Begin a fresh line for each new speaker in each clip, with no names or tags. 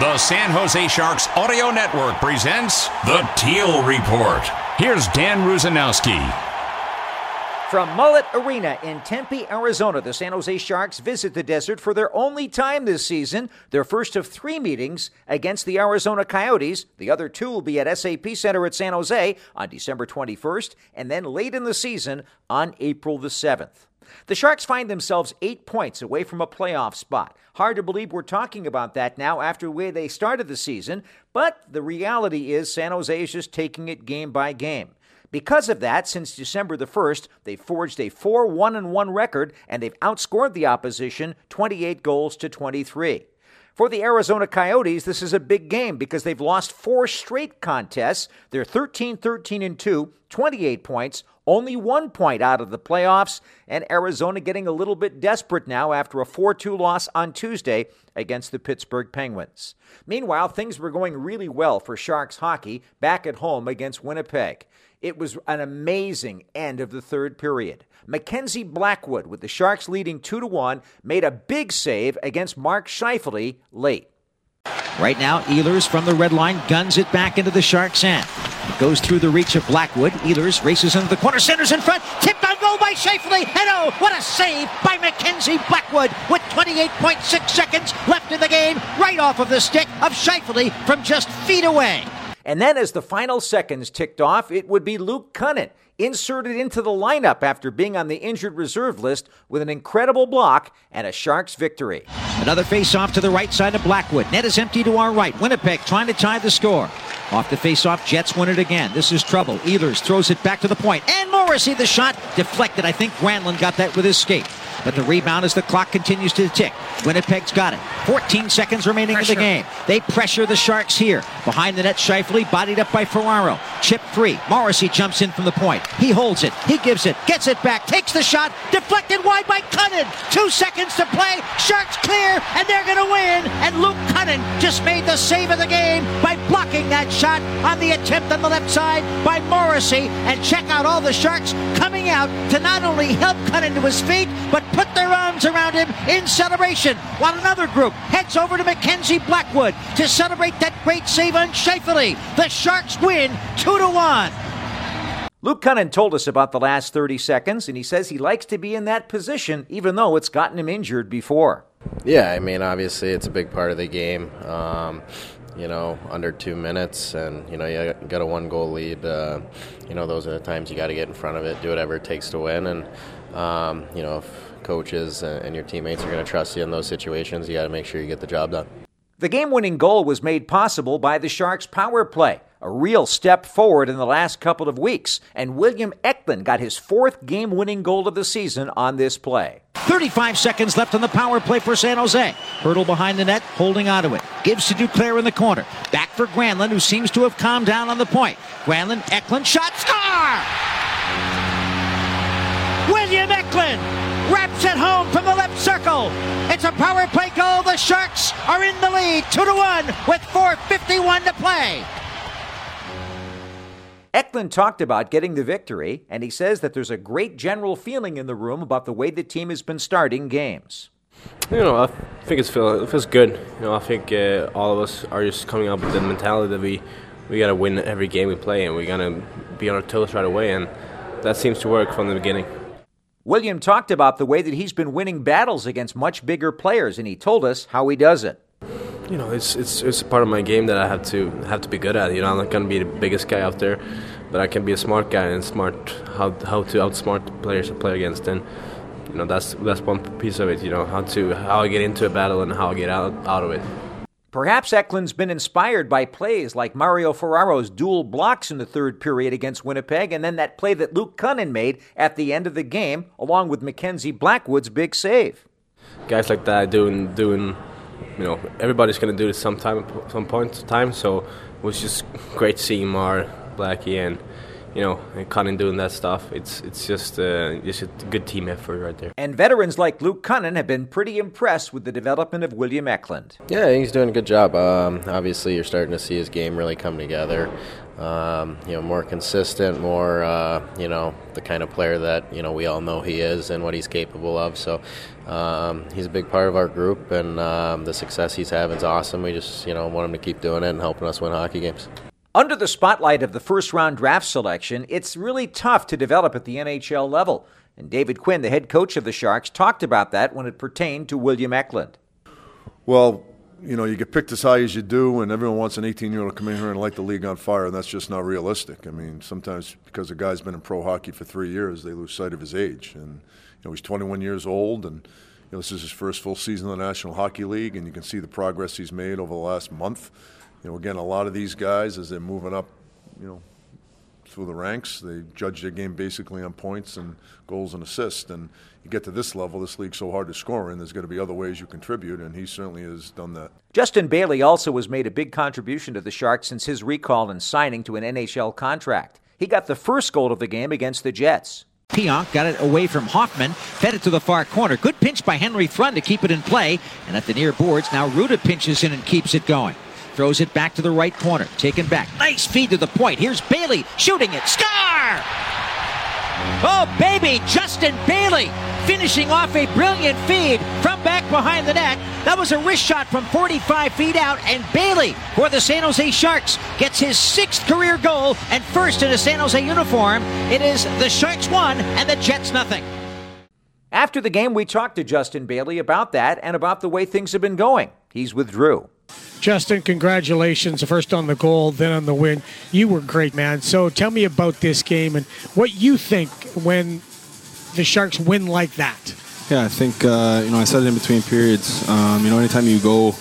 The San Jose Sharks Audio Network presents the Teal Report. Here's Dan Rusanowsky.
From Mullet Arena in Tempe, Arizona, the San Jose Sharks visit the desert for their only time this season, their first of three meetings against the Arizona Coyotes. The other two will be at SAP Center at San Jose on December 21st, and then late in the season on April the 7th. The Sharks find themselves eight points away from a playoff spot. Hard to believe we're talking about that now after the way they started the season, but the reality is San Jose is just taking it game by game. Because of that, since December the 1st, they've forged a 4 1 1 record and they've outscored the opposition 28 goals to 23. For the Arizona Coyotes, this is a big game because they've lost four straight contests. They're 13 13 and 2, 28 points, only one point out of the playoffs, and Arizona getting a little bit desperate now after a 4 2 loss on Tuesday against the Pittsburgh Penguins. Meanwhile, things were going really well for Sharks hockey back at home against Winnipeg. It was an amazing end of the third period. Mackenzie Blackwood, with the Sharks leading 2 to 1, made a big save against Mark Scheifele late.
Right now, Ehlers from the red line guns it back into the Sharks' end. It goes through the reach of Blackwood. Ehlers races into the corner, centers in front, tipped on goal by Scheifele. And oh, what a save by Mackenzie Blackwood with 28.6 seconds left in the game, right off of the stick of Scheifele from just feet away.
And then, as the final seconds ticked off, it would be Luke Kunin inserted into the lineup after being on the injured reserve list with an incredible block and a Sharks victory.
Another face-off to the right side of Blackwood. Net is empty to our right. Winnipeg trying to tie the score. Off the face-off, Jets win it again. This is trouble. Ehlers throws it back to the point. And Morrissey, the shot deflected. I think Granlund got that with his skate. But the rebound as the clock continues to tick. Winnipeg's got it. 14 seconds remaining pressure. in the game. They pressure the Sharks here. Behind the net, Scheifele, bodied up by Ferraro. Chip three. Morrissey jumps in from the point. He holds it. He gives it. Gets it back. Takes the shot. Deflected wide by Kunin. Two seconds to play. Sharks clear, and they're going to win. And Luke Kunin just made the save of the game by blocking that shot on the attempt on the left side by Morrissey. And check out all the Sharks coming out to not only help Kunin to his feet, but put their arms around him in celebration, while another group heads over to Mackenzie Blackwood to celebrate that great save on Scheifele. The Sharks win 2 to 1.
Luke Kunin told us about the last 30 seconds, and he says he likes to be in that position even though it's gotten him injured before.
Yeah, I mean, obviously it's a big part of the game. Um, you know, under two minutes, and you know you got a one goal lead. Uh, you know, those are the times you got to get in front of it, do whatever it takes to win, and um, you know, if coaches and your teammates are going to trust you in those situations, you got to make sure you get the job done.
The game winning goal was made possible by the Sharks' power play, a real step forward in the last couple of weeks, and William Eklund got his fourth game winning goal of the season on this play.
35 seconds left on the power play for San Jose. Hertl behind the net, holding onto it. Gives to Duclair in the corner. Back for Granlund, who seems to have calmed down on the point. Granlund, Eklund, shot, score! William Eklund wraps it home from the left circle. It's a power play goal. The Sharks are in the lead, two to one, with 4:51 to play.
Eklund talked about getting the victory, and he says that there's a great general feeling in the room about the way the team has been starting games.
You know, I think it's feel, it feels good. You know, I think uh, all of us are just coming up with the mentality that we we got to win every game we play, and we got to be on our toes right away, and that seems to work from the beginning.
William talked about the way that he's been winning battles against much bigger players, and he told us how he does it.
You know, it's it's it's a part of my game that I have to have to be good at. You know, I'm not going to be the biggest guy out there, but I can be a smart guy and smart how how to outsmart players I play against, and you know that's that's one piece of it. You know, how to how I get into a battle and how I get out out of it.
Perhaps Eklund's been inspired by plays like Mario Ferraro's dual blocks in the third period against Winnipeg, and then that play that Luke Kunin made at the end of the game, along with Mackenzie Blackwood's big save.
Guys like that doing doing you know everybody's going to do this sometime, at some point in time. So it was just great seeing Mar, Blackie, and you know, and Cunning doing that stuff. It's it's just uh, just a good team effort right there.
And veterans like Luke Kunin have been pretty impressed with the development of William Eklund.
Yeah, he's doing a good job. Um, obviously, you're starting to see his game really come together. Um, you know, more consistent, more uh, you know the kind of player that you know we all know he is and what he's capable of. So um, he's a big part of our group, and um, the success he's having is awesome. We just you know want him to keep doing it and helping us win hockey games.
Under the spotlight of the first round draft selection, it's really tough to develop at the NHL level. And David Quinn, the head coach of the Sharks, talked about that when it pertained to William Eklund.
Well, you know, you get picked as high as you do, and everyone wants an 18 year old to come in here and light the league on fire, and that's just not realistic. I mean, sometimes because a guy's been in pro hockey for three years, they lose sight of his age. And, you know, he's 21 years old, and, you know, this is his first full season in the National Hockey League, and you can see the progress he's made over the last month you know, again, a lot of these guys, as they're moving up, you know, through the ranks, they judge their game basically on points and goals and assists. And you get to this level, this league's so hard to score in, there's going to be other ways you contribute, and he certainly has done that.
Justin Bailey also has made a big contribution to the Sharks since his recall and signing to an NHL contract. He got the first goal of the game against the Jets.
Pionk got it away from Hoffman, fed it to the far corner. Good pinch by Henry Thrun to keep it in play. And at the near boards, now Rutta pinches in and keeps it going. Throws it back to the right corner. Taken back. Nice feed to the point. Here's Bailey shooting it. Scar! Oh, baby, Justin Bailey finishing off a brilliant feed from back behind the net. That was a wrist shot from 45 feet out, and Bailey for the San Jose Sharks gets his sixth career goal and first in a San Jose uniform. It is the Sharks one and the Jets nothing.
After the game, we talked to Justin Bailey about that and about the way things have been going. He's with Drew.
Justin, congratulations. First on the goal, then on the win. You were great, man. So tell me about this game and what you think when the Sharks win like that.
Yeah, I think, uh, you know, I said it in between periods. Um, you know, anytime you go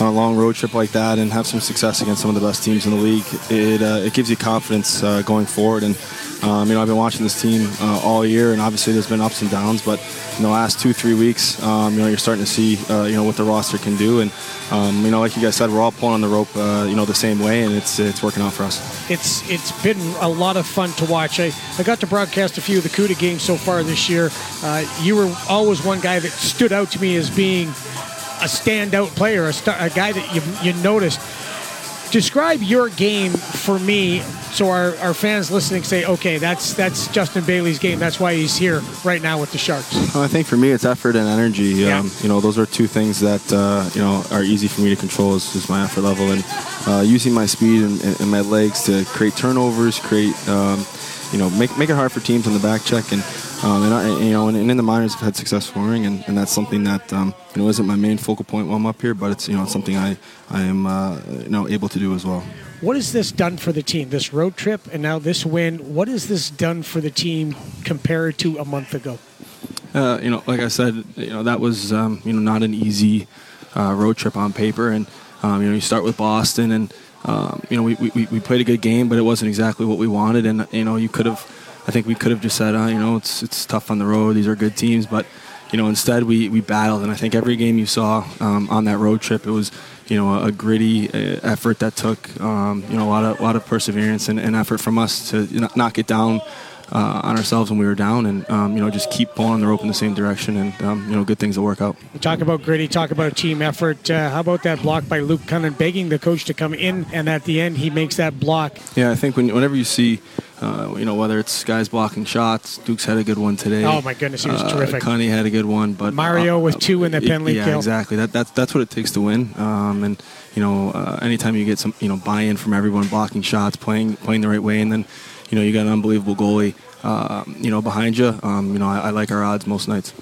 on a long road trip like that and have some success against some of the best teams in the league, it, uh, it gives you confidence uh, going forward. And um, you know, I've been watching this team uh, all year, and obviously there's been ups and downs. But in the last two, three weeks, um, you know, you're starting to see, uh, you know, what the roster can do. And um, you know, like you guys said, we're all pulling on the rope, uh, you know, the same way, and it's it's working out for us.
It's it's been a lot of fun to watch. I, I got to broadcast a few of the Cuda games so far this year. Uh, you were always one guy that stood out to me as being a standout player, a, star, a guy that you you noticed describe your game for me so our, our fans listening say okay that's that's justin bailey's game. That's why he's here right now with the sharks.
I think for me it's effort and energy. Yeah. um, you know those are two things that uh, you know are easy for me to control is, is my effort level and uh, using my speed and, and, my legs to create turnovers create um, you know make, make it hard for teams on the back check and um, and, I, you know, and, and, in the minors, I've had success scoring, and, and that's something that um, you know isn't my main focal point while I'm up here, but it's you know it's something I I am uh, you know able to do as well.
What has this done for the team? This road trip and now this win. What has this done for the team compared to a month ago?
Uh, you know, like I said, you know that was um, you know not an easy uh, road trip on paper, and um, you know you start with Boston, and um, you know we, we, we played a good game, but it wasn't exactly what we wanted, and you know you could have I think we could have just said, uh, you know, it's it's tough on the road. These are good teams, but you know, instead we, we battled, and I think every game you saw um, on that road trip, it was you know a, a gritty uh, effort that took um, you know a lot of a lot of perseverance and, and effort from us to not get down uh, on ourselves when we were down, and um, you know just keep pulling the rope in the same direction, and um, you know good things will work out.
talk about gritty, talk about team effort. Uh, how about that block by Luke Kunin, begging the coach to come in, and at the end he makes that block.
Yeah, I think when, whenever you see. Uh, you know whether it's guys blocking shots. Duke's had a good one today.
Oh my goodness, he was uh, terrific.
Cunny had a good one, but
Mario with two in the penalty
yeah,
kill.
exactly. That, that's that's what it takes to win. Um, and you know, uh, anytime you get some you know buy-in from everyone, blocking shots, playing playing the right way, and then you know you got an unbelievable goalie uh, you know, behind you. Um, you know, I, I like our odds most nights.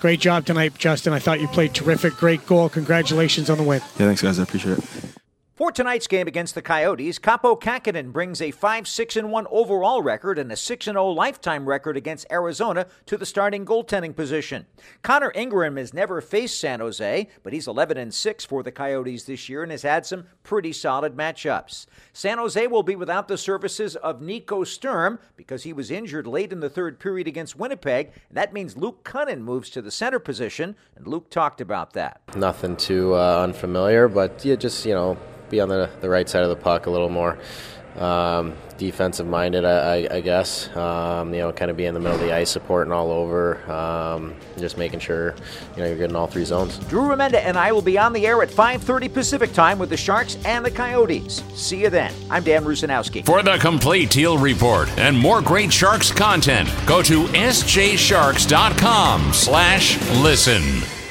Great job tonight, Justin. I thought you played terrific. Great goal. Congratulations on the win.
Yeah, thanks, guys. I appreciate it.
For tonight's game against the Coyotes, Kaapo Kähkönen brings a 5 6 1 overall record and a 6 0 lifetime record against Arizona to the starting goaltending position. Connor Ingram has never faced San Jose, but he's 11 6 for the Coyotes this year and has had some pretty solid matchups. San Jose will be without the services of Nico Sturm because he was injured late in the third period against Winnipeg, and that means Luke Kunin moves to the center position, and Luke talked about that.
Nothing too uh, unfamiliar, but yeah, just, you know, be on the, the right side of the puck a little more um, defensive minded, I, I, I guess. Um, you know, kind of be in the middle of the ice, supporting all over, um, just making sure you know you're getting all three zones.
Drew Remenda and I will be on the air at 5:30 Pacific time with the Sharks and the Coyotes. See you then. I'm Dan Rusanowsky.
For the complete Teal Report and more great Sharks content, go to sjsharks.com/listen.